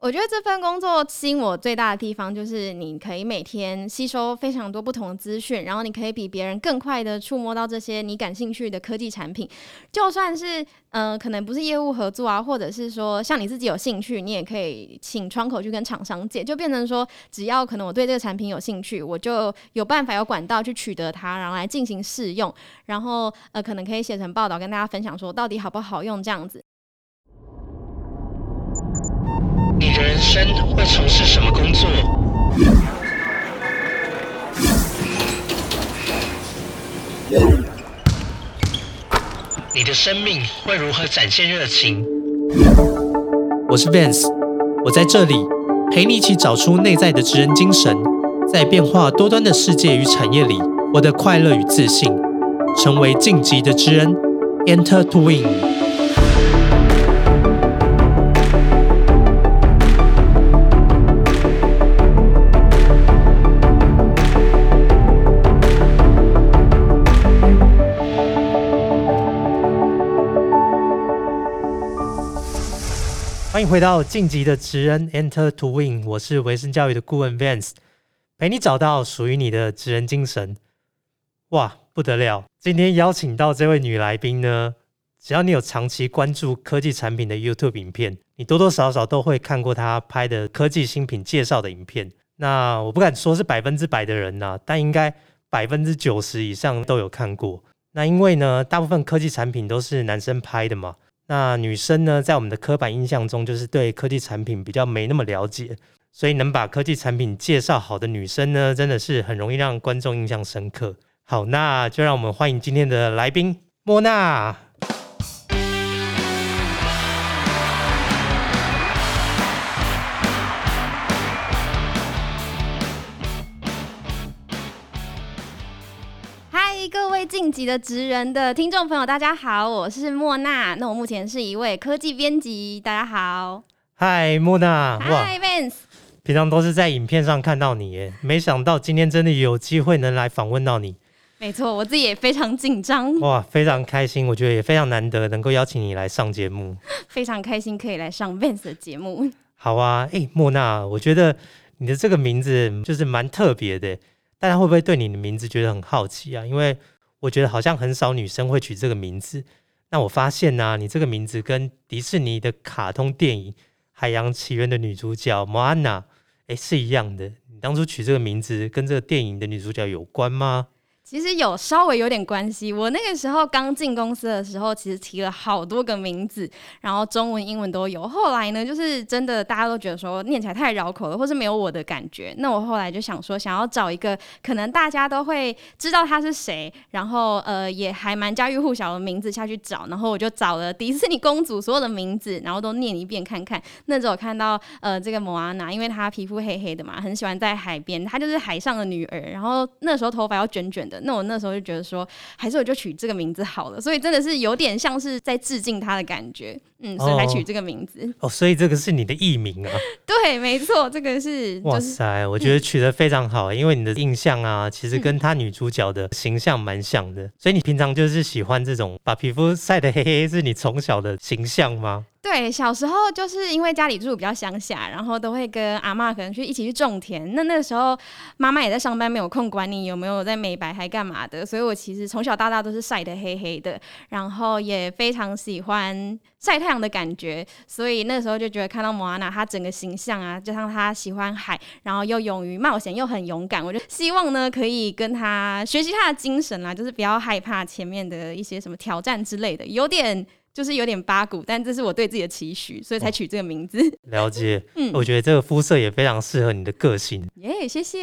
我觉得这份工作吸引我最大的地方，就是你可以每天吸收非常多不同的资讯，然后你可以比别人更快的触摸到这些你感兴趣的科技产品。就算是呃，可能不是业务合作啊，或者是说像你自己有兴趣，你也可以请窗口去跟厂商借，就变成说，只要可能我对这个产品有兴趣，我就有办法有管道去取得它，然后来进行试用，然后呃，可能可以写成报道跟大家分享，说到底好不好用这样子。你的人生会从事什么工作？你的生命会如何展现热情？我是 Vance，我在这里陪你一起找出内在的职人精神，在变化多端的世界与产业里，获得快乐与自信，成为晋级的职人，Enter to Win。欢迎回到晋级的职人 Enter to Win，我是维生教育的顾问 Vance，陪你找到属于你的职人精神。哇，不得了！今天邀请到这位女来宾呢，只要你有长期关注科技产品的 YouTube 影片，你多多少少都会看过她拍的科技新品介绍的影片。那我不敢说是百分之百的人呐，但应该百分之九十以上都有看过。那因为呢，大部分科技产品都是男生拍的嘛。那女生呢，在我们的刻板印象中，就是对科技产品比较没那么了解，所以能把科技产品介绍好的女生呢，真的是很容易让观众印象深刻。好，那就让我们欢迎今天的来宾莫娜。晋级的职人的听众朋友，大家好，我是莫娜。那我目前是一位科技编辑。大家好，嗨，莫娜。嗨，Vance。平常都是在影片上看到你，耶，没想到今天真的有机会能来访问到你。没错，我自己也非常紧张。哇，非常开心，我觉得也非常难得能够邀请你来上节目。非常开心可以来上 Vance 的节目。好啊，哎，莫娜，我觉得你的这个名字就是蛮特别的，大家会不会对你的名字觉得很好奇啊？因为我觉得好像很少女生会取这个名字。那我发现呢，你这个名字跟迪士尼的卡通电影《海洋奇缘》的女主角莫安娜，哎，是一样的。你当初取这个名字跟这个电影的女主角有关吗？其实有稍微有点关系。我那个时候刚进公司的时候，其实提了好多个名字，然后中文、英文都有。后来呢，就是真的大家都觉得说念起来太绕口了，或是没有我的感觉。那我后来就想说，想要找一个可能大家都会知道他是谁，然后呃也还蛮家喻户晓的名字下去找。然后我就找了迪士尼公主所有的名字，然后都念一遍看看。那时候看到呃这个莫阿娜，因为她皮肤黑黑的嘛，很喜欢在海边，她就是海上的女儿。然后那时候头发要卷卷的。那我那时候就觉得说，还是我就取这个名字好了，所以真的是有点像是在致敬他的感觉，嗯，所以才取这个名字。哦，所以这个是你的艺名啊？对，没错，这个是。哇塞，我觉得取得非常好，因为你的印象啊，其实跟他女主角的形象蛮像的，所以你平常就是喜欢这种把皮肤晒得黑黑，是你从小的形象吗？对，小时候就是因为家里住比较乡下，然后都会跟阿妈可能去一起去种田。那那个时候妈妈也在上班，没有空管你有没有在美白还干嘛的，所以我其实从小到大都是晒得黑黑的，然后也非常喜欢晒太阳的感觉。所以那时候就觉得看到莫安娜她整个形象啊，加上她喜欢海，然后又勇于冒险，又很勇敢，我就希望呢可以跟她学习她的精神啦，就是不要害怕前面的一些什么挑战之类的，有点。就是有点八股，但这是我对自己的期许，所以才取这个名字。了解，嗯，我觉得这个肤色也非常适合你的个性。耶，谢谢。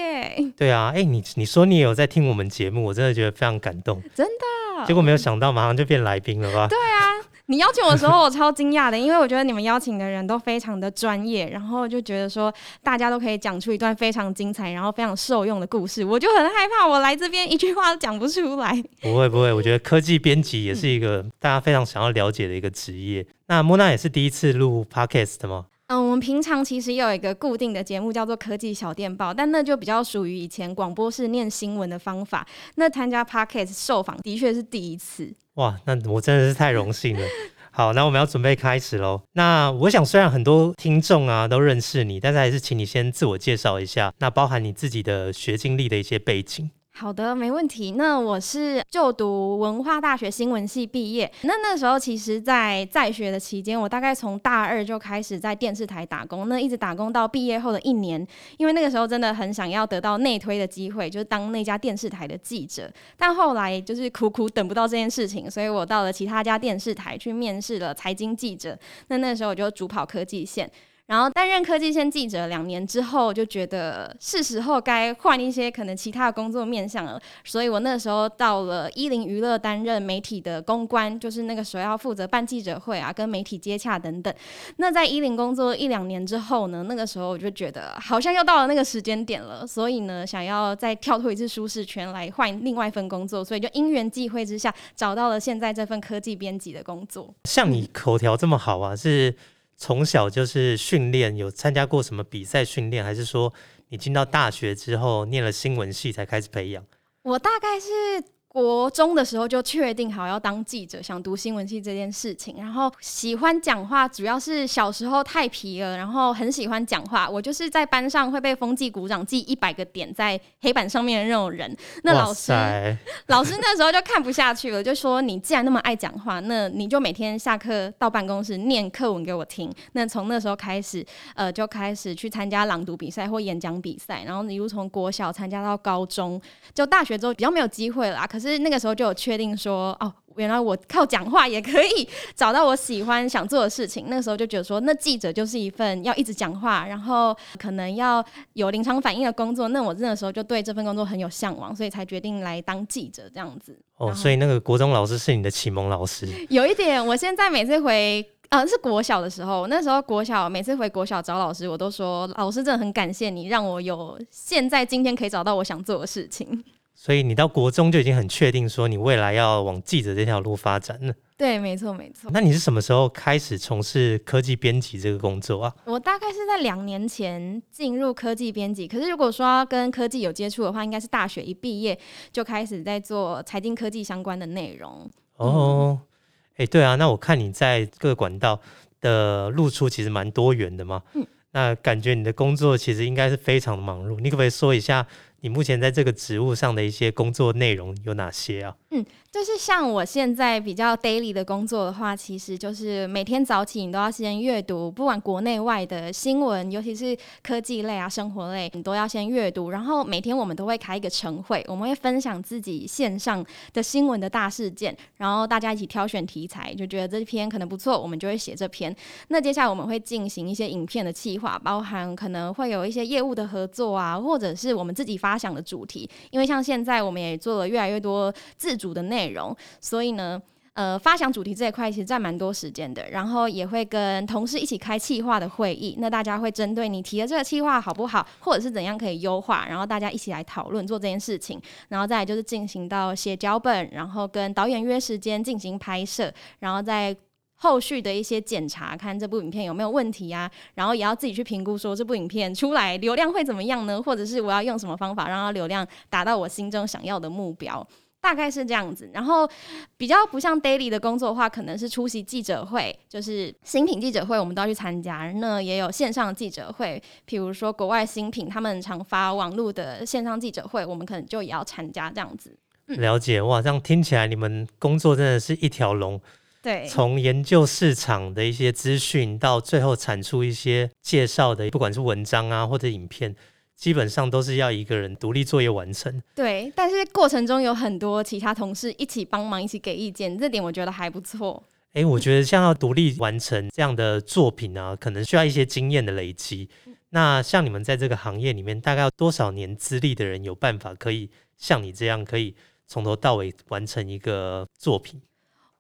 对啊，哎，你你说你也有在听我们节目，我真的觉得非常感动。真的？结果没有想到，马上就变来宾了吧？对啊。你邀请我的时候，我超惊讶的，因为我觉得你们邀请的人都非常的专业，然后就觉得说大家都可以讲出一段非常精彩，然后非常受用的故事，我就很害怕，我来这边一句话都讲不出来。不会不会，我觉得科技编辑也是一个大家非常想要了解的一个职业。那莫娜也是第一次录 podcast 吗？嗯，我们平常其实有一个固定的节目叫做科技小电报，但那就比较属于以前广播室念新闻的方法。那参加 podcast 受访的确是第一次。哇，那我真的是太荣幸了。好，那我们要准备开始喽。那我想，虽然很多听众啊都认识你，但是还是请你先自我介绍一下，那包含你自己的学经历的一些背景。好的，没问题。那我是就读文化大学新闻系毕业。那那时候其实，在在学的期间，我大概从大二就开始在电视台打工，那一直打工到毕业后的一年。因为那个时候真的很想要得到内推的机会，就是当那家电视台的记者。但后来就是苦苦等不到这件事情，所以我到了其他家电视台去面试了财经记者。那那时候我就主跑科技线。然后担任科技线记者两年之后，就觉得是时候该换一些可能其他的工作面向了。所以我那时候到了一零娱乐担任媒体的公关，就是那个时候要负责办记者会啊，跟媒体接洽等等。那在一零工作一两年之后呢，那个时候我就觉得好像又到了那个时间点了，所以呢，想要再跳脱一次舒适圈来换另外一份工作，所以就因缘际会之下找到了现在这份科技编辑的工作。像你口条这么好啊，是？从小就是训练，有参加过什么比赛训练，还是说你进到大学之后念了新闻系才开始培养？我大概是。国中的时候就确定好要当记者，想读新闻系这件事情，然后喜欢讲话，主要是小时候太皮了，然后很喜欢讲话。我就是在班上会被风纪鼓掌记一百个点在黑板上面的那种人。那老师老师那时候就看不下去了，就说你既然那么爱讲话，那你就每天下课到办公室念课文给我听。那从那时候开始，呃，就开始去参加朗读比赛或演讲比赛，然后一路从国小参加到高中，就大学之后比较没有机会了，可是。是那个时候就有确定说，哦，原来我靠讲话也可以找到我喜欢想做的事情。那个时候就觉得说，那记者就是一份要一直讲话，然后可能要有临场反应的工作。那我那个时候就对这份工作很有向往，所以才决定来当记者这样子。哦，所以那个国中老师是你的启蒙老师？有一点，我现在每次回，呃，是国小的时候，那时候国小每次回国小找老师，我都说，老师真的很感谢你，让我有现在今天可以找到我想做的事情。所以你到国中就已经很确定说你未来要往记者这条路发展了。对，没错，没错。那你是什么时候开始从事科技编辑这个工作啊？我大概是在两年前进入科技编辑。可是如果说跟科技有接触的话，应该是大学一毕业就开始在做财经科技相关的内容。哦，哎，对啊，那我看你在各个管道的露出其实蛮多元的嘛。嗯。那感觉你的工作其实应该是非常的忙碌。你可不可以说一下？你目前在这个职务上的一些工作内容有哪些啊？嗯。就是像我现在比较 daily 的工作的话，其实就是每天早起你都要先阅读，不管国内外的新闻，尤其是科技类啊、生活类，你都要先阅读。然后每天我们都会开一个晨会，我们会分享自己线上的新闻的大事件，然后大家一起挑选题材，就觉得这篇可能不错，我们就会写这篇。那接下来我们会进行一些影片的企划，包含可能会有一些业务的合作啊，或者是我们自己发发想的主题。因为像现在我们也做了越来越多自主的内。内容，所以呢，呃，发想主题这一块其实占蛮多时间的，然后也会跟同事一起开企划的会议，那大家会针对你提的这个企划好不好，或者是怎样可以优化，然后大家一起来讨论做这件事情，然后再就是进行到写脚本，然后跟导演约时间进行拍摄，然后再后续的一些检查，看这部影片有没有问题啊，然后也要自己去评估说这部影片出来流量会怎么样呢，或者是我要用什么方法让它流量达到我心中想要的目标。大概是这样子，然后比较不像 daily 的工作的话，可能是出席记者会，就是新品记者会，我们都要去参加。那也有线上记者会，比如说国外新品，他们常发网络的线上记者会，我们可能就也要参加这样子。了解哇，这样听起来你们工作真的是一条龙，对，从研究市场的一些资讯，到最后产出一些介绍的，不管是文章啊或者影片。基本上都是要一个人独立作业完成。对，但是过程中有很多其他同事一起帮忙，一起给意见，这点我觉得还不错。哎，我觉得像要独立完成这样的作品啊，可能需要一些经验的累积。那像你们在这个行业里面，大概要多少年资历的人有办法可以像你这样，可以从头到尾完成一个作品？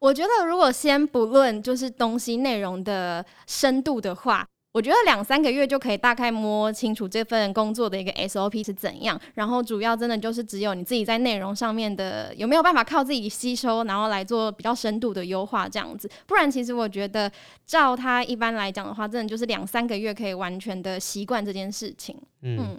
我觉得，如果先不论就是东西内容的深度的话。我觉得两三个月就可以大概摸清楚这份工作的一个 SOP 是怎样，然后主要真的就是只有你自己在内容上面的有没有办法靠自己吸收，然后来做比较深度的优化这样子。不然其实我觉得照他一般来讲的话，真的就是两三个月可以完全的习惯这件事情。嗯，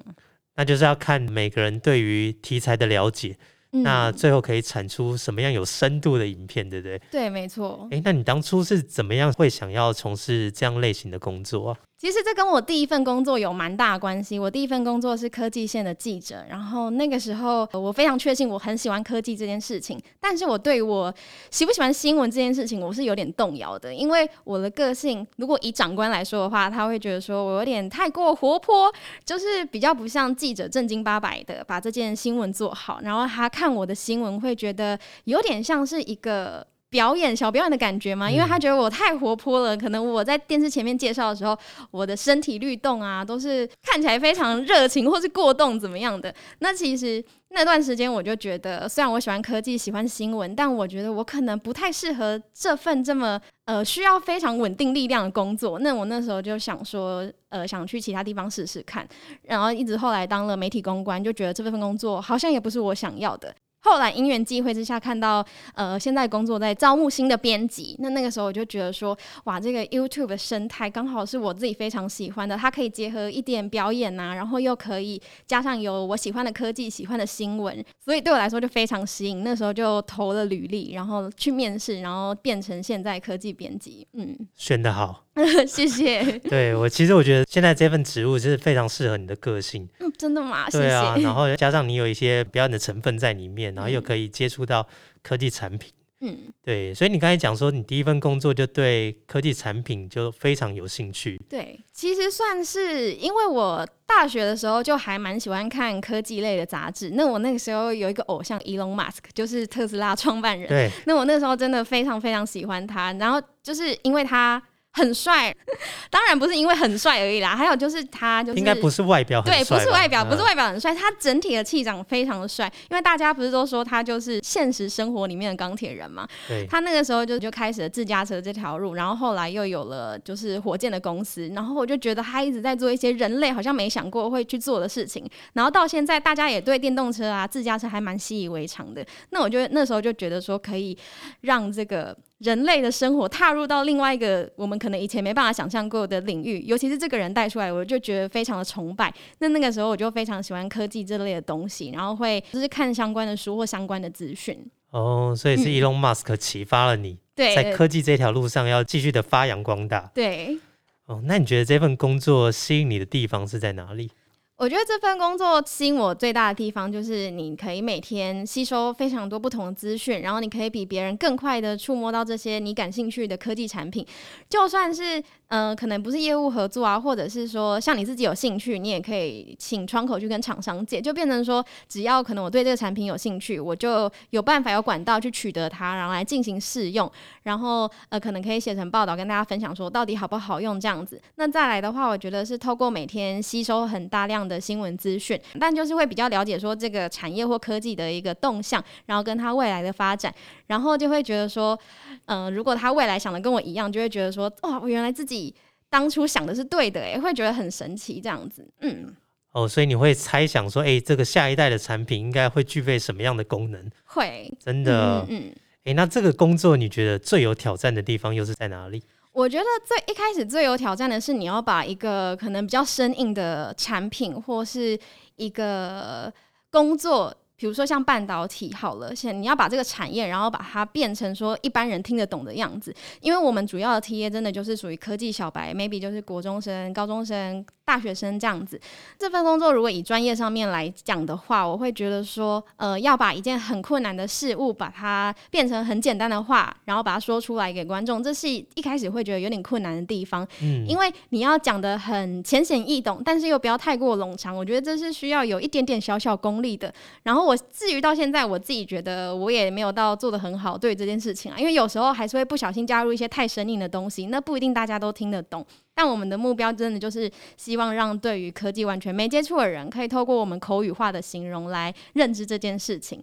那就是要看每个人对于题材的了解。嗯那最后可以产出什么样有深度的影片，对不对？对，没错。诶，那你当初是怎么样会想要从事这样类型的工作啊？其实这跟我第一份工作有蛮大的关系。我第一份工作是科技线的记者，然后那个时候我非常确信我很喜欢科技这件事情，但是我对我喜不喜欢新闻这件事情我是有点动摇的，因为我的个性，如果以长官来说的话，他会觉得说我有点太过活泼，就是比较不像记者正经八百的把这件新闻做好，然后他看我的新闻会觉得有点像是一个。表演小表演的感觉嘛，因为他觉得我太活泼了，可能我在电视前面介绍的时候，我的身体律动啊，都是看起来非常热情或是过动怎么样的。那其实那段时间我就觉得，虽然我喜欢科技、喜欢新闻，但我觉得我可能不太适合这份这么呃需要非常稳定力量的工作。那我那时候就想说，呃，想去其他地方试试看，然后一直后来当了媒体公关，就觉得这份工作好像也不是我想要的。后来因缘际会之下，看到呃现在工作在招募新的编辑，那那个时候我就觉得说，哇，这个 YouTube 的生态刚好是我自己非常喜欢的，它可以结合一点表演呐、然后又可以加上有我喜欢的科技、喜欢的新闻，所以对我来说就非常吸引。那时候就投了履历，然后去面试，然后变成现在科技编辑。嗯，选得好，谢谢。对我其实我觉得现在这份职务是非常适合你的个性，嗯，真的吗？谢对啊，谢。然后加上你有一些表演的成分在里面，然后又可以接触到科技产品。嗯，对，所以你刚才讲说，你第一份工作就对科技产品就非常有兴趣。对，其实算是因为我大学的时候就还蛮喜欢看科技类的杂志。那我那个时候有一个偶像 Elon Musk，就是特斯拉创办人。对，那我那时候真的非常非常喜欢他，然后就是因为他很帅，当然不是因为很帅而已啦，还有就是他就是应该不是外表很对，不是外表，不是嗯外表很帅，他整体的气场非常的帅。因为大家不是都说他就是现实生活里面的钢铁人嘛？对，他那个时候就就开始了自驾车这条路，然后后来又有了就是火箭的公司，然后我就觉得他一直在做一些人类好像没想过会去做的事情，然后到现在大家也对电动车啊、自驾车还蛮习以为常的。那我就那时候就觉得说可以让这个。人类的生活踏入到另外一个我们可能以前没办法想象过的领域，尤其是这个人带出来，我就觉得非常的崇拜。那那个时候我就非常喜欢科技这类的东西，然后会就是看相关的书或相关的资讯。哦，所以是嗯 Elon Musk 启发了你，对，在科技这条路上要继续的发扬光大。对，哦，那你觉得这份工作吸引你的地方是在哪里？我觉得这份工作吸引我最大的地方，就是你可以每天吸收非常多不同的资讯，然后你可以比别人更快的触摸到这些你感兴趣的科技产品。就算是呃，可能不是业务合作啊，或者是说像你自己有兴趣，你也可以请窗口去跟厂商借，就变成说，只要可能我对这个产品有兴趣，我就有办法有管道去取得它，然后来进行试用，然后呃，可能可以写成报道跟大家分享说到底好不好用这样子。那再来的话，我觉得是透过每天吸收很大量的新闻资讯，但就是会比较了解说这个产业或科技的一个动向，然后跟它未来的发展，然后就会觉得说，呃，如果他未来想的跟我一样，就会觉得说，哇，我原来自己当初想的是对的，诶，会觉得很神奇这样子，嗯，哦，所以你会猜想说，哎，这个下一代的产品应该会具备什么样的功能？会，真的，嗯嗯。哎、那这个工作你觉得最有挑战的地方又是在哪里？我觉得最一开始最有挑战的是，你要把一个可能比较生硬的产品或是一个工作，比如说像半导体好了，现你要把这个产业，然后把它变成说一般人听得懂的样子。因为我们主要的 TA 真的就是属于科技小白，maybe 就是国中生、高中生、大学生这样子。这份工作如果以专业上面来讲的话，我会觉得说，呃，要把一件很困难的事物，把它变成很简单的话，然后把它说出来给观众，这是一开始会觉得有点困难的地方。嗯，因为你要讲的很浅显易懂，但是又不要太过冗长，我觉得这是需要有一点点小小功力的。然后我至于到现在，我自己觉得我也没有到做的很好对这件事情啊，因为有时候还是会不小心加入一些太生硬的东西，那不一定大家都听得懂。但我们的目标真的就是希望让对于科技完全没接触的人，可以透过我们口语化的形容来认知这件事情。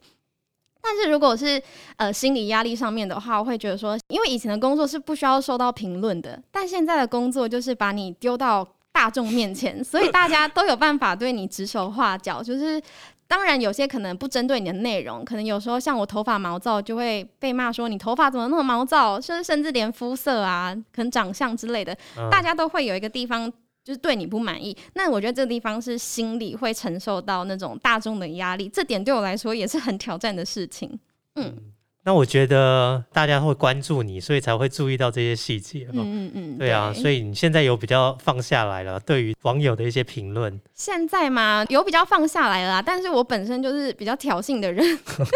但是如果是呃心理压力上面的话，我会觉得说，因为以前的工作是不需要受到评论的，但现在的工作就是把你丢到大众面前，所以大家都有办法对你指手画脚。就是当然有些可能不针对你的内容，可能有时候像我头发毛躁就会被骂说你头发怎么那么毛躁，就是甚至连肤色啊、可能长相之类的，嗯大家都会有一个地方就是对你不满意，那我觉得这个地方是心理会承受到那种大众的压力，这点对我来说也是很挑战的事情。嗯那我觉得大家会关注你，所以才会注意到这些细节嘛。嗯嗯嗯，对啊，所以你现在有比较放下来了，对于网友的一些评论，现在嘛有比较放下来了啦，但是我本身就是比较挑衅的人，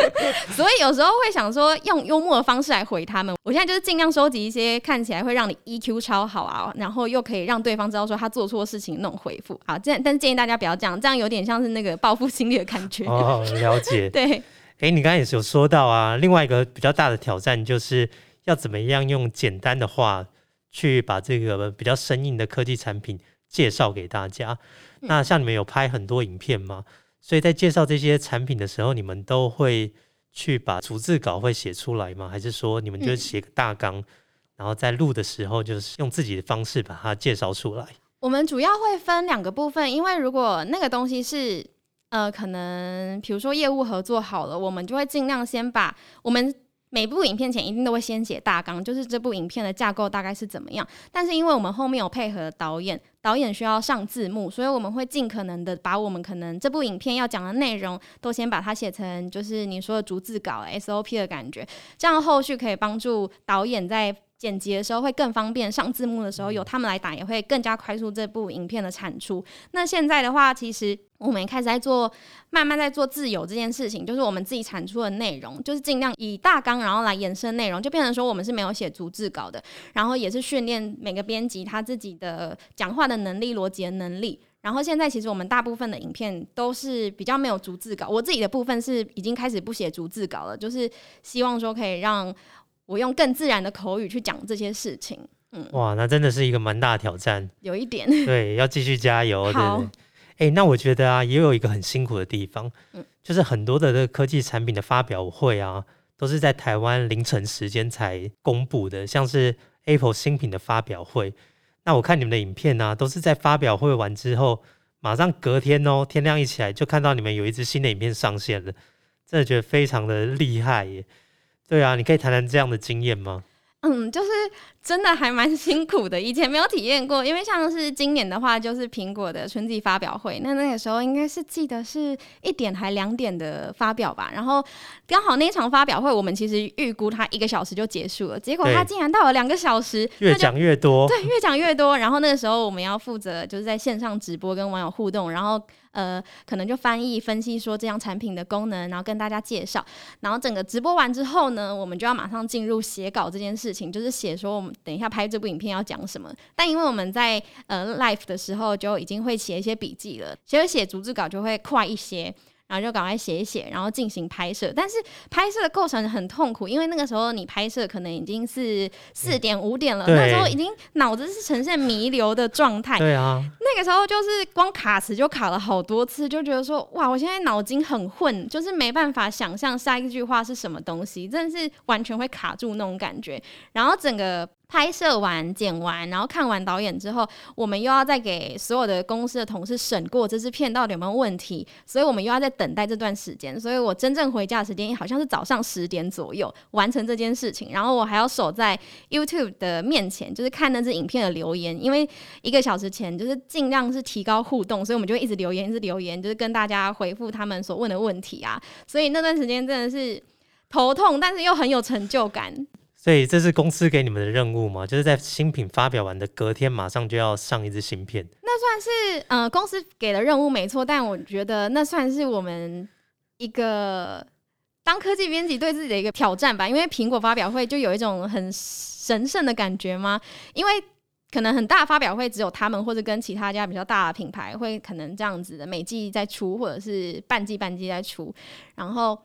所以有时候会想说用幽默的方式来回他们。我现在就是尽量收集一些看起来会让你 EQ 超好啊，然后又可以让对方知道说他做错事情那种回复啊。这样，但是建议大家不要这样，这样有点像是那个报复心理的感觉。哦，了解。对，哎，你刚才也是有说到啊，另外一个比较大的挑战就是要怎么样用简单的话去把这个比较生硬的科技产品介绍给大家。那像你们有拍很多影片吗？所以在介绍这些产品的时候，你们都会去把逐字稿会写出来吗？还是说你们就写个大纲，然后在录的时候就是用自己的方式把它介绍出来？我们主要会分两个部分，因为如果那个东西是呃，可能比如说业务合作好了，我们就会尽量先把我们每部影片前一定都会先写大纲，就是这部影片的架构大概是怎么样。但是因为我们后面有配合导演，导演需要上字幕，所以我们会尽可能的把我们可能这部影片要讲的内容都先把它写成就是你说的逐字稿 SOP 的感觉，这样后续可以帮助导演在。剪辑的时候会更方便，上字幕的时候由他们来打也会更加快速这部影片的产出。那现在的话，其实我们也开始在做，慢慢在做自由这件事情，就是我们自己产出的内容，就是尽量以大纲然后来延伸内容，就变成说我们是没有写逐字稿的，然后也是训练每个编辑他自己的讲话的能力、逻辑的能力。然后现在其实我们大部分的影片都是比较没有逐字稿，我自己的部分是已经开始不写逐字稿了，就是希望说可以让。我用更自然的口语去讲这些事情，嗯，哇，那真的是一个蛮大的挑战，有一点，对，要继续加油，对对？哎，那我觉得啊，也有一个很辛苦的地方，嗯，就是很多的这个科技产品的发表会啊，都是在台湾凌晨时间才公布的，像是 Apple 新品的发表会，那我看你们的影片呢，都是在发表会完之后，马上隔天哦，天亮一起来就看到你们有一支新的影片上线了，真的觉得非常的厉害耶。对啊，你可以谈谈这样的经验吗？嗯，就是真的还蛮辛苦的，以前没有体验过。因为像是今年的话，就是苹果的春季发表会，那那个时候应该是记得是一点还两点的发表吧。然后刚好那场发表会，我们其实预估它一个小时就结束了，结果它竟然到了两个小时，越讲越多。对，越讲越多。然后那个时候我们要负责就是在线上直播跟网友互动，然后。呃，可能就翻译分析说这样产品的功能，然后跟大家介绍。然后整个直播完之后呢，我们就要马上进入写稿这件事情，就是写说我们等一下拍这部影片要讲什么。但因为我们在呃 live 的时候就已经会写一些笔记了，其实写逐字稿就会快一些。然后就赶快写一写，然后进行拍摄。但是拍摄的过程很痛苦，因为那个时候你拍摄可能已经是四点五点了，那时候已经脑子是呈现弥留的状态。对啊，那个时候就是光卡词就卡了好多次，就觉得说哇，我现在脑筋很混，就是没办法想象下一句话是什么东西，真的是完全会卡住那种感觉。然后整个。拍摄完、剪完，然后看完导演之后，我们又要再给所有的公司的同事审过这支片到底有没有问题，所以我们又要在等待这段时间。所以我真正回家的时间好像是早上十点左右完成这件事情，然后我还要守在 YouTube 的面前，就是看那支影片的留言，因为一个小时前就是尽量是提高互动，所以我们就会一直留言、一直留言，就是跟大家回复他们所问的问题啊。所以那段时间真的是头痛，但是又很有成就感。所以这是公司给你们的任务吗？就是在新品发表完的隔天，马上就要上一支芯片。那算是呃公司给的任务没错，但我觉得那算是我们一个当科技编辑对自己的一个挑战吧。因为苹果发表会就有一种很神圣的感觉吗？因为可能很大发表会只有他们或者跟其他家比较大的品牌会可能这样子的每季在出，或者是半季半季在出，然后。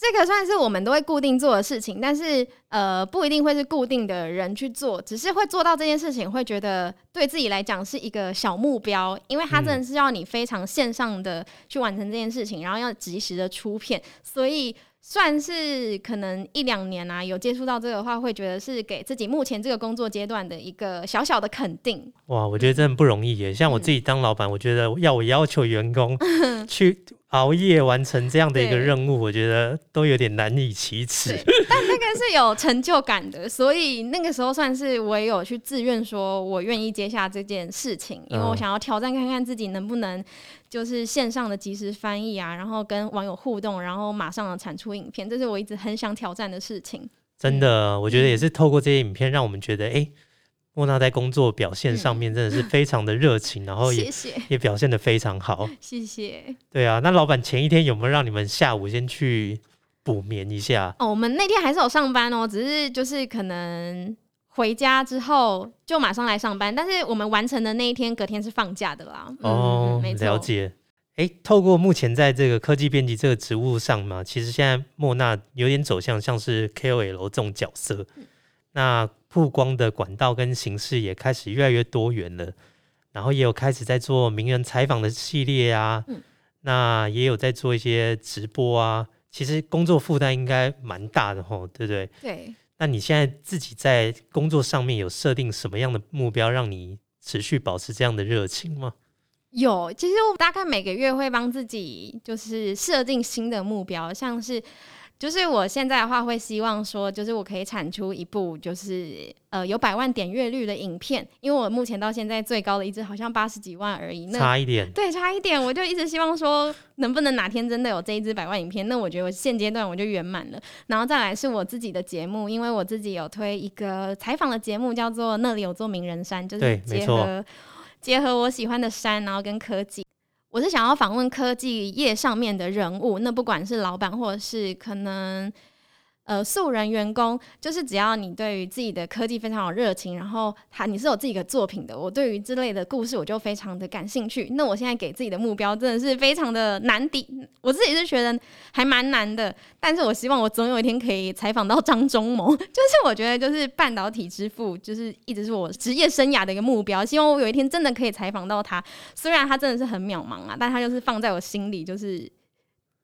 这个算是我们都会固定做的事情，但是呃不一定会是固定的人去做，只是会做到这件事情，会觉得对自己来讲是一个小目标，因为它真的是要你非常线上的去完成这件事情，然后要及时的出片，所以算是可能一两年啊有接触到这个的话，会觉得是给自己目前这个工作阶段的一个小小的肯定。哇，我觉得真的不容易耶！像我自己当老板，我觉得要我要求员工 去。熬夜完成这样的一个任务，我觉得都有点难以启齿。但那个是有成就感的，所以那个时候算是我也有去自愿说，我愿意接下这件事情，因为我嗯想要挑战看看自己能不能就是线上的即时翻译啊，然后跟网友互动，然后马上的产出影片，这是我一直很想挑战的事情。真的，我觉得也是透过这些影片，让我们觉得，哎、莫娜在工作表现上面真的是非常的热情，然后也也表现的非常好。谢谢。对啊，那老板前一天有没有让你们下午先去补眠一下？哦，我们那天还是有上班哦，只是就是可能回家之后就马上来上班，但是我们完成的那一天，隔天是放假的啦。嗯哦嗯，没。了解。哎，透过目前在这个科技编辑这个职务上嘛，其实现在莫娜有点走向像是 KOL 这种角色，嗯那曝光的管道跟形式也开始越来越多元了，然后也有开始在做名人采访的系列啊，嗯那也有在做一些直播啊，其实工作负担应该蛮大的吼，对不对？对，那你现在自己在工作上面有设定什么样的目标，让你持续保持这样的热情吗？有，其实我大概每个月会帮自己就是设定新的目标，像是。就是我现在的话，会希望说，就是我可以产出一部就是呃有百万点阅率的影片，因为我目前到现在最高的一支好像八十几万而已。那差一点，对，差一点，我就一直希望说，能不能哪天真的有这一支百万影片？那我觉得我现阶段我就圆满了。然后再来是我自己的节目，因为我自己有推一个采访的节目，叫做《那里有座名人山》，就是结合结合我喜欢的山，然后跟科技。我是想要访问科技业上面的人物，那不管是老板或者是可能呃素人员工，就是只要你对于自己的科技非常有热情，然后他你是有自己的作品的，我对于这类的故事我就非常的感兴趣。那我现在给自己的目标真的是非常的难敌，我自己是觉得还蛮难的，但是我希望我总有一天可以采访到张忠谋，就是我觉得就是半导体之父，就是一直是我职业生涯的一个目标，希望我有一天真的可以采访到他。虽然他真的是很渺茫啊，但他就是放在我心里，就是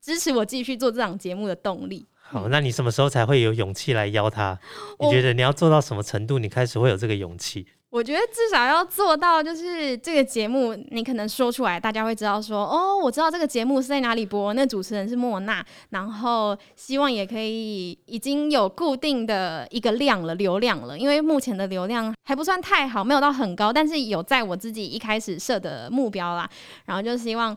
支持我继续做这档节目的动力。好，那你什么时候才会有勇气来邀他？你觉得你要做到什么程度，你开始会有这个勇气？我觉得至少要做到，就是这个节目，你可能说出来，大家会知道说，哦，我知道这个节目是在哪里播，那主持人是莫娜，然后希望也可以已经有固定的一个量了，流量了，因为目前的流量还不算太好，没有到很高，但是有在我自己一开始设的目标啦，然后就希望。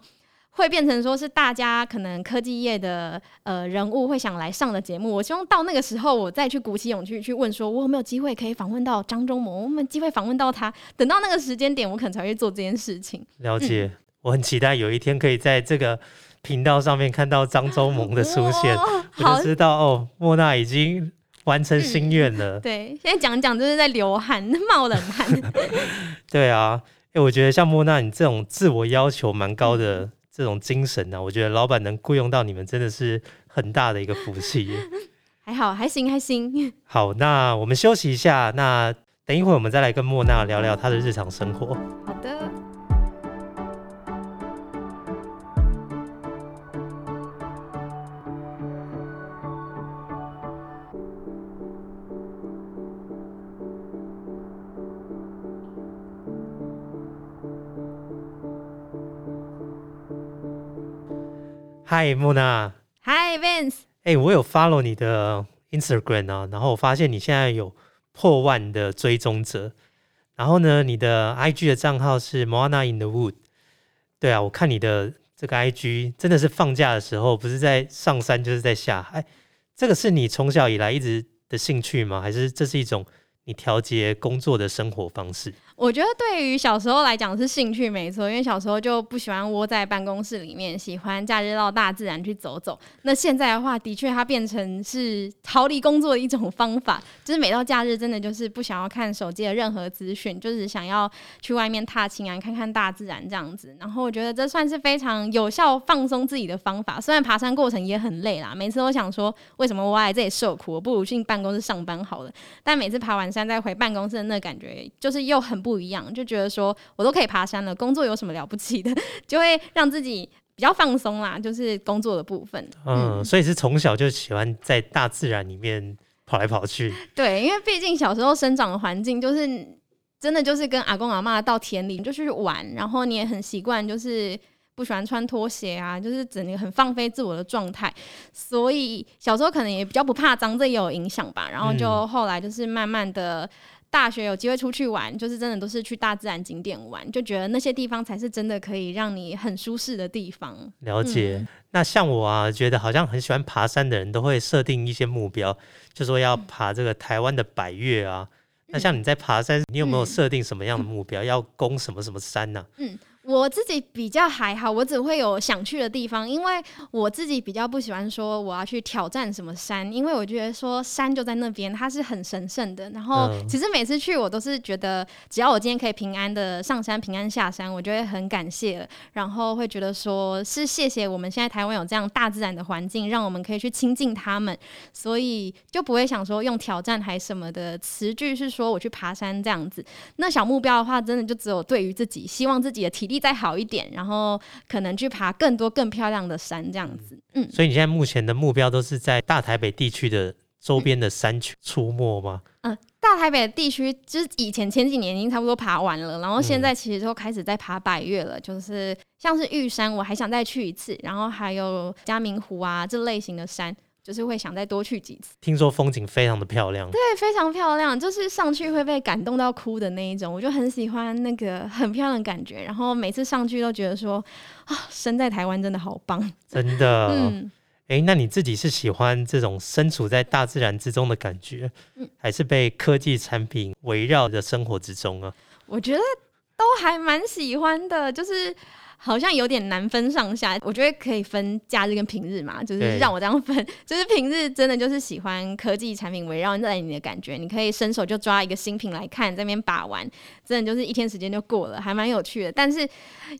会变成说是大家可能科技业的呃人物会想来上的节目，我希望到那个时候我再去鼓起勇气去问说，我有没有机会可以访问到张忠谋，我有没有机会访问到他？等到那个时间点，我可能才会做这件事情。了解，我很期待有一天可以在这个频道上面看到张周萌的出现，我就，知道哦，莫娜已经完成心愿了。对，现在讲讲就是在流汗，冒冷汗。对啊，哎，我觉得像莫娜你这种自我要求蛮高的这种精神呢、啊，我觉得老板能雇佣到你们真的是很大的一个福气。还好，还行，还行。好，那我们休息一下，那等一会儿我们再来跟莫娜聊聊她的日常生活。好的。嗨，莫娜，Hi Vance，哎、我有 follow 你的 Instagram 啊，然后我发现你现在有破万的追踪者，然后呢，你的 IG 的账号是 Moana in the Wood。对啊，我看你的这个 IG 真的是放假的时候，不是在上山就是在下海。这个是你从小以来一直的兴趣吗？还是这是一种你调节工作的生活方式？我觉得对于小时候来讲是兴趣没错，因为小时候就不喜欢窝在办公室里面，喜欢假日到大自然去走走。那现在的话，的确它变成是逃离工作的一种方法，就是每到假日真的就是不想要看手机的任何资讯，就是想要去外面踏青啊，看看大自然这样子。然后我觉得这算是非常有效放松自己的方法。虽然爬山过程也很累啦，每次都想说为什么我来这里受苦，我不如进办公室上班好了。但每次爬完山再回办公室的那感觉，就是又很不一样，就觉得说我都可以爬山了，工作有什么了不起的？就会让自己比较放松啦，就是工作的部分。嗯，所以是从小就喜欢在大自然里面跑来跑去。对，因为毕竟小时候生长的环境就是真的就是跟阿公阿妈到田里就去玩，然后你也很习惯就是。不喜欢穿拖鞋啊，就是整个很放飞自我的状态，所以小时候可能也比较不怕脏，这也有影响吧。然后就后来就是慢慢的。大学有机会出去玩，就是真的都是去大自然景点玩，就觉得那些地方才是真的可以让你很舒适的地方。了解。那像我啊，觉得好像很喜欢爬山的人都会设定一些目标，就说要爬这个台湾的百越啊。那像你在爬山，你有没有设定什么样的目标？要攻什么什么山呢？嗯。我自己比较还好，我只会有想去的地方，因为我自己比较不喜欢说我要去挑战什么山，因为我觉得说山就在那边，它是很神圣的。然后其实每次去我都是觉得，只要我今天可以平安的上山、平安下山，我就会很感谢。然后会觉得说是谢谢我们现在台湾有这样大自然的环境，让我们可以去亲近他们，所以就不会想说用挑战还什么的词句是说我去爬山这样子。那小目标的话，真的就只有对于自己，希望自己的体力。再好一点，然后可能去爬更多更漂亮的山，这样子。嗯，所以你现在目前的目标都是在大台北地区的周边的山区出没吗？嗯，大台北的地区就是以前前几年已经差不多爬完了，然后现在其实都开始在爬百越了，就是像是玉山，我还想再去一次，然后还有嘉明湖啊这类型的山。就是会想再多去几次。听说风景非常的漂亮，对，非常漂亮，就是上去会被感动到哭的那一种。我就很喜欢那个 很漂亮的感觉，然后每次上去都觉得说啊，生在台湾真的好棒，真的。嗯，哎，那你自己是喜欢这种身处在大自然之中的感觉，还是被科技产品围绕的生活之中啊？我觉得都还蛮喜欢的，就是。好像有点难分上下，我觉得可以分假日跟平日嘛，就是让我这样分，就是平日真的就是喜欢科技产品围绕在你的感觉，你可以伸手就抓一个新品来看，在那边把玩，真的就是一天时间就过了，还蛮有趣的。但是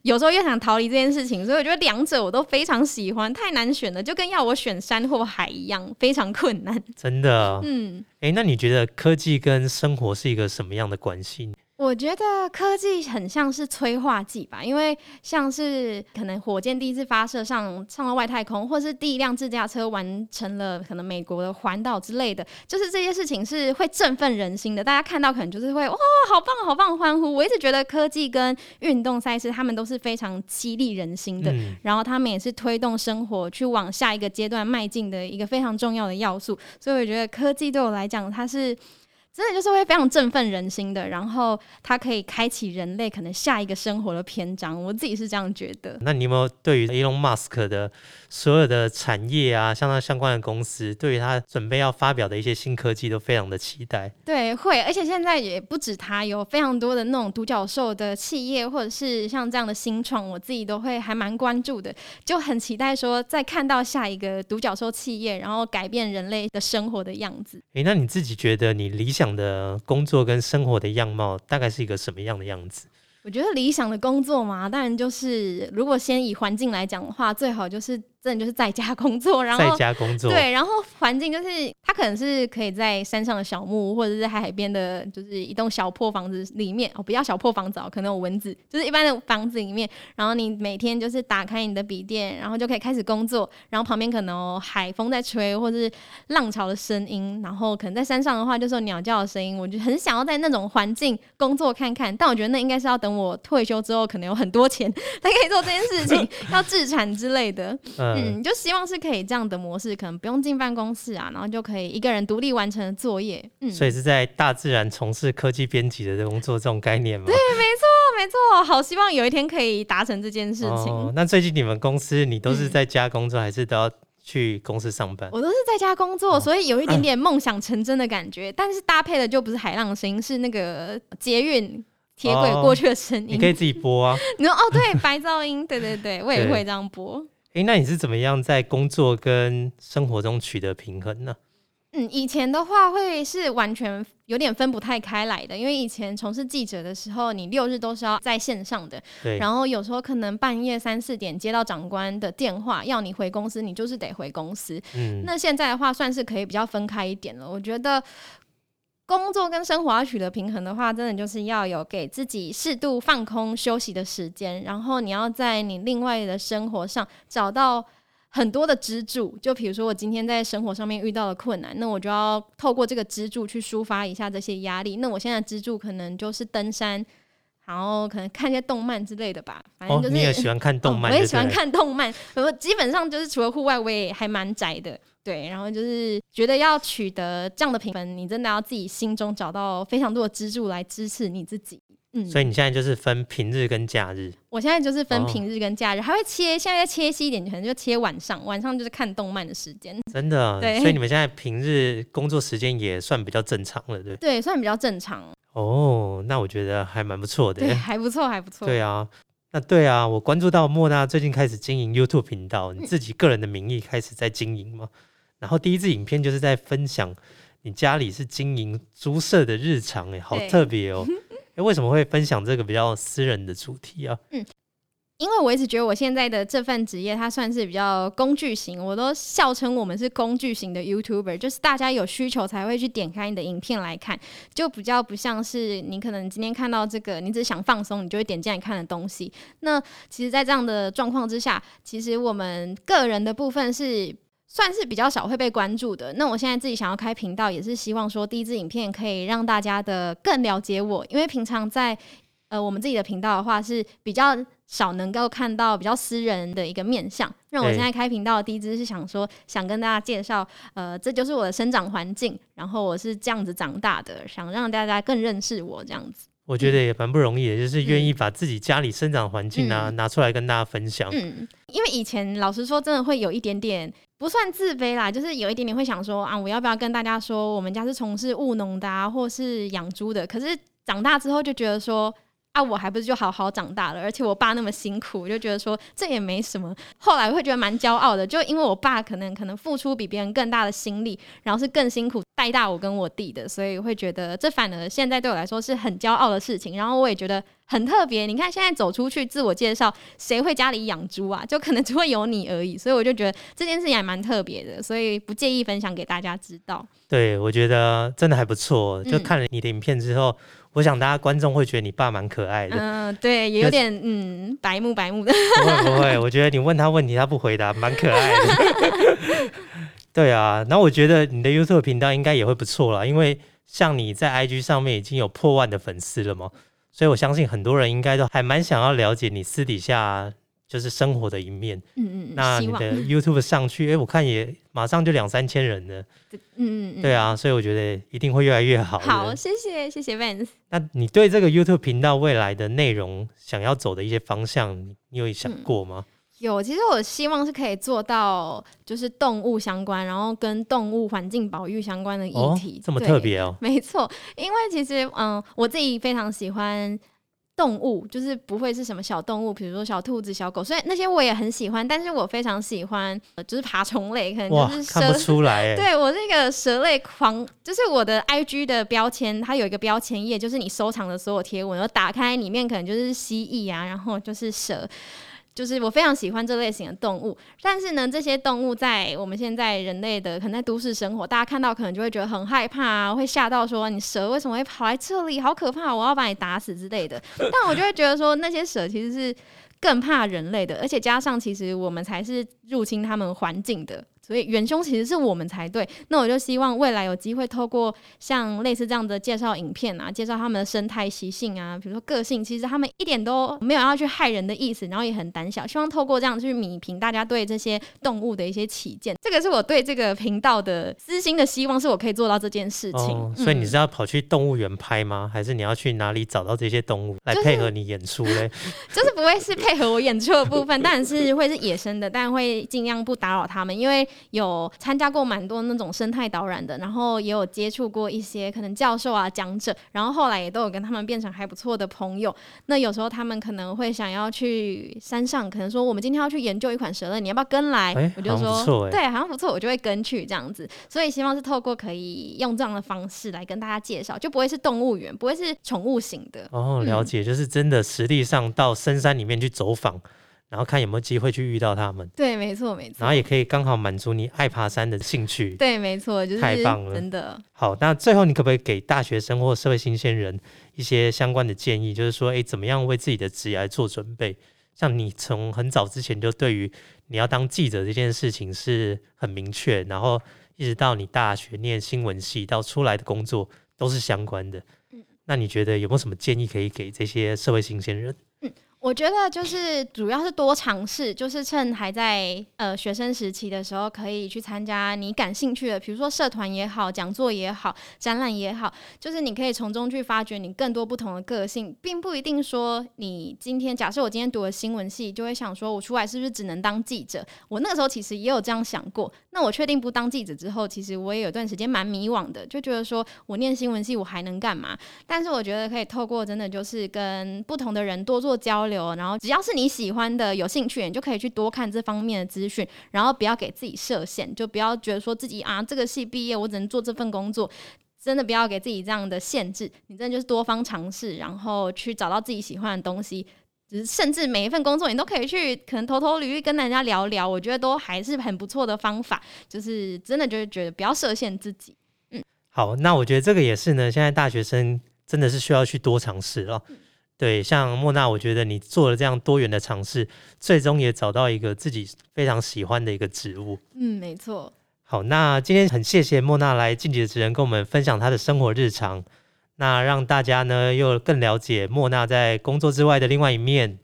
有时候又想逃离这件事情，所以我觉得两者我都非常喜欢，太难选了，就跟要我选山或海一样，非常困难。真的，嗯，哎，那你觉得科技跟生活是一个什么样的关系？我觉得科技很像是催化剂吧，因为像是可能火箭第一次发射上上了外太空，或是第一辆自驾车完成了可能美国的环岛之类的，就是这些事情是会振奋人心的。大家看到可能就是会哇，好棒好棒欢呼。我一直觉得科技跟运动赛事，他们都是非常激励人心的，然后他们也是推动生活去往下一个阶段迈进的一个非常重要的要素。所以我觉得科技对我来讲，它是。真的就是会非常振奋人心的，然后它可以开启人类可能下一个生活的篇章。我自己是这样觉得。那你有没有对于 Elon Musk 的所有的产业啊，像它相关的公司，对于它准备要发表的一些新科技，都非常的期待？对，会，而且现在也不止它，有非常多的那种独角兽的企业，或者是像这样的新创，我自己都会还蛮关注的，就很期待说再看到下一个独角兽企业，然后改变人类的生活的样子。诶，那你自己觉得你理想？的工作跟生活的样貌大概是一个什么样的样子？我觉得理想的工作嘛，当然就是如果先以环境来讲的话，最好就是。真的就是在家工作，然后在家工作，对，然后环境就是他可能是可以在山上的小木屋，或者是海海边的，就是一栋小破房子里面哦，不要小破房子哦，可能有蚊子，就是一般的房子里面，然后你每天就是打开你的笔电，然后就可以开始工作，然后旁边可能海风在吹，或者是浪潮的声音，然后可能在山上的话就是鸟叫的声音，我就很想要在那种环境工作看看，但我觉得那应该是要等我退休之后，可能有很多钱 才可以做这件事情，要自产之类的。嗯，就希望是可以这样的模式，可能不用进办公室啊，然后就可以一个人独立完成作业。嗯，所以是在大自然从事科技编辑的工作这种概念吗？对，没错，没错。好，希望有一天可以达成这件事情。那最近你们公司，你都是在家工作，还是都要去公司上班？我都是在家工作，所以有一点点梦想成真的感觉。但是搭配的就不是海浪声音，是那个捷运铁轨过去的声音。你可以自己播啊。你说哦，对，白噪音，对对对，我也会这样播。哎，那你是怎么样在工作跟生活中取得平衡呢？嗯，以前的话会是完全有点分不太开来的，因为以前从事记者的时候，你六日都是要在线上的，对。然后有时候可能半夜三四点接到长官的电话，要你回公司，你就是得回公司。嗯，那现在的话算是可以比较分开一点了，我觉得。工作跟生活要取得平衡的话，真的就是要有给自己适度放空休息的时间，然后你要在你另外的生活上找到很多的支柱。就比如说我今天在生活上面遇到了困难，那我就要透过这个支柱去抒发一下这些压力。那我现在支柱可能就是登山。然后可能看一些动漫之类的吧。反正哦就，是、你也喜欢看动 漫、哦我也喜欢。看动漫。我基本上就是除了户外，我也还蛮宅的。对，然后就是觉得要取得这样的评分，你真的要自己心中找到非常多的支柱来支持你自己。嗯，所以你现在就是分平日跟假日。我现在就是分哦平日跟假日，还会切，现在再切细一点，可能就切晚上，晚上就是看动漫的时间。真的，对所以你们现在平日工作时间也算比较正常了，对不对？算比较正常。哦，那我觉得还蛮不错的对，还不错，还不错。对啊，那对啊，我关注到莫娜最近开始经营 YouTube 频道，你自己个人的名义开始在经营嘛。然后第一支影片就是在分享你家里是经营猪舍的日常，哎，好特别哦。哎，为什么会分享这个比较私人的主题啊？嗯因为我一直觉得我现在的这份职业，它算是比较工具型，我都笑称我们是工具型的 YouTuber，就是大家有需求才会去点开你的影片来看，就比较不像是你可能今天看到这个，你只想放松，你就会点进来看的东西。那其实，在这样的状况之下，其实我们个人的部分是。算是比较少会被关注的。那我现在自己想要开频道，也是希望说第一支影片可以让大家的更了解我，因为平常在呃我们自己的频道的话是比较少能够看到比较私人的一个面相。那我现在开频道的第一支是想说，想跟大家介绍，呃，这就是我的生长环境，然后我是这样子长大的，想让大家更认识我这样子。我觉得也蛮不容易的，就是愿意把自己家里生长环境啊、嗯拿出来跟大家分享。嗯，因为以前老实说，真的会有一点点不算自卑啦，就是有一点点会想说啊，我要不要跟大家说，我们家是从事务农的啊，或是养猪的？可是长大之后就觉得说。啊，我还不是就好好长大了，而且我爸那么辛苦，就觉得说这也没什么。后来会觉得蛮骄傲的，就因为我爸可能可能付出比别人更大的心力，然后是更辛苦带大我跟我弟的，所以会觉得这反而现在对我来说是很骄傲的事情。然后我也觉得很特别。你看现在走出去自我介绍，谁会家里养猪啊？就可能只会有你而已。所以我就觉得这件事情还蛮特别的，所以不介意分享给大家知道。对，我觉得真的还不错。就嗯看了你的影片之后，我想大家观众会觉得你爸蛮可爱的。嗯、对，也有点嗯白目白目的。不会不 会，我觉得你问他问题他不回答，蛮可爱的。对啊，然后我觉得你的 YouTube 频道应该也会不错啦，因为像你在 IG 上面已经有破万的粉丝了嘛，所以我相信很多人应该都还蛮想要了解你私底下就是生活的一面。嗯嗯嗯，那你的 YouTube 上去，哎，我看也马上就两三千人了。嗯嗯嗯，对啊，所以我觉得一定会越来越好。好，谢谢谢谢 Vance。那你对这个 YouTube 频道未来的内容想要走的一些方向，你你有想过吗？有，其实我希望是可以做到，就是动物相关，然后跟动物环境保育相关的议哦题。，这么特别哦。没错，因为其实嗯，我自己非常喜欢动物，就是不会是什么小动物，比如说小兔子、小狗，所以那些我也很喜欢。但是我非常喜欢，呃就是爬虫类，可能就是，看不蛇。出来 哎。对我这个蛇类狂，就是我的 IG 的标签，它有一个标签页，就是你收藏的所有贴文，然后打开里面可能就是蜥蜴啊，然后就是蛇。就是我非常喜欢这类型的动物，但是呢，这些动物在我们现在人类的可能在都市生活，大家看到可能就会觉得很害怕啊，会吓到说你蛇为什么会跑来这里，好可怕，我要把你打死之类的。但我就会觉得说那些蛇其实是更怕人类的，而且加上其实我们才是入侵他们环境的。所以元凶其实是我们才对。那我就希望未来有机会透过像类似这样的介绍影片啊，介绍他们的生态习性啊，比如说个性，其实他们一点都没有要去害人的意思，然后也很胆小。希望透过这样去弭平大家对这些动物的一些起见。这个是我对这个频道的私心的希望，是我可以做到这件事情。哦，所以你嗯是要跑去动物园拍吗？还是你要去哪里找到这些动物来配合你演出嘞？就是不会是配合我演出的部分，当然是会是野生的，但会尽量不打扰他们，因为有参加过蛮多那种生态导览的，然后也有接触过一些可能教授啊、讲者，然后后来也都有跟他们变成还不错的朋友。那有时候他们可能会想要去山上，可能说我们今天要去研究一款蛇类，你要不要跟来？哎我就说对，好像不错，我就会跟去这样子。所以希望是透过可以用这样的方式来跟大家介绍，就不会是动物园，不会是宠物型的。哦，了解，就是真的实地上到深山里面去走访，然后看有没有机会去遇到他们，对，没错，没错。然后也可以刚好满足你爱爬山的兴趣。对，没错，就是太棒了真的。好，那最后你可不可以给大学生或社会新鲜人一些相关的建议？就是说，诶，怎么样为自己的职业来做准备？像你从很早之前就对于你要当记者这件事情是很明确，然后一直到你大学念新闻系到出来的工作都是相关的。那你觉得有没有什么建议可以给这些社会新鲜人？我觉得就是主要是多尝试，就是趁还在呃学生时期的时候，可以去参加你感兴趣的，比如说社团也好、讲座也好、展览也好，就是你可以从中去发掘你更多不同的个性，并不一定说你今天假设我今天读了新闻系，就会想说我出来是不是只能当记者？我那个时候其实也有这样想过。那我确定不当记者之后，其实我也有段时间蛮迷惘的，就觉得说我念新闻系我还能干嘛？但是我觉得可以透过真的就是跟不同的人多做交流，然后只要是你喜欢的、有兴趣，你就可以去多看这方面的资讯，然后不要给自己设限，就不要觉得说自己啊这个系毕业我只能做这份工作，真的不要给自己这样的限制，你真的就是多方尝试，然后去找到自己喜欢的东西。只是甚至每一份工作你都可以去，可能偷偷履历跟人家聊聊，我觉得都还是很不错的方法。就是真的就是觉得不要设限自己。嗯好，那我觉得这个也是呢。现在大学生真的是需要去多尝试哦。对，像莫娜，我觉得你做了这样多元的尝试，最终也找到一个自己非常喜欢的一个职务。嗯，没错。好，那今天很谢谢莫娜来晋级的职人跟我们分享她的生活日常。那让大家呢又更了解莫娜在工作之外的另外一面。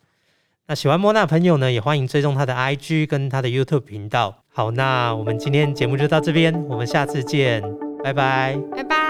那喜欢莫娜的朋友呢，也欢迎追踪她的 IG 跟她的 YouTube 频道。好，那我们今天节目就到这边，我们下次见，拜拜，拜拜。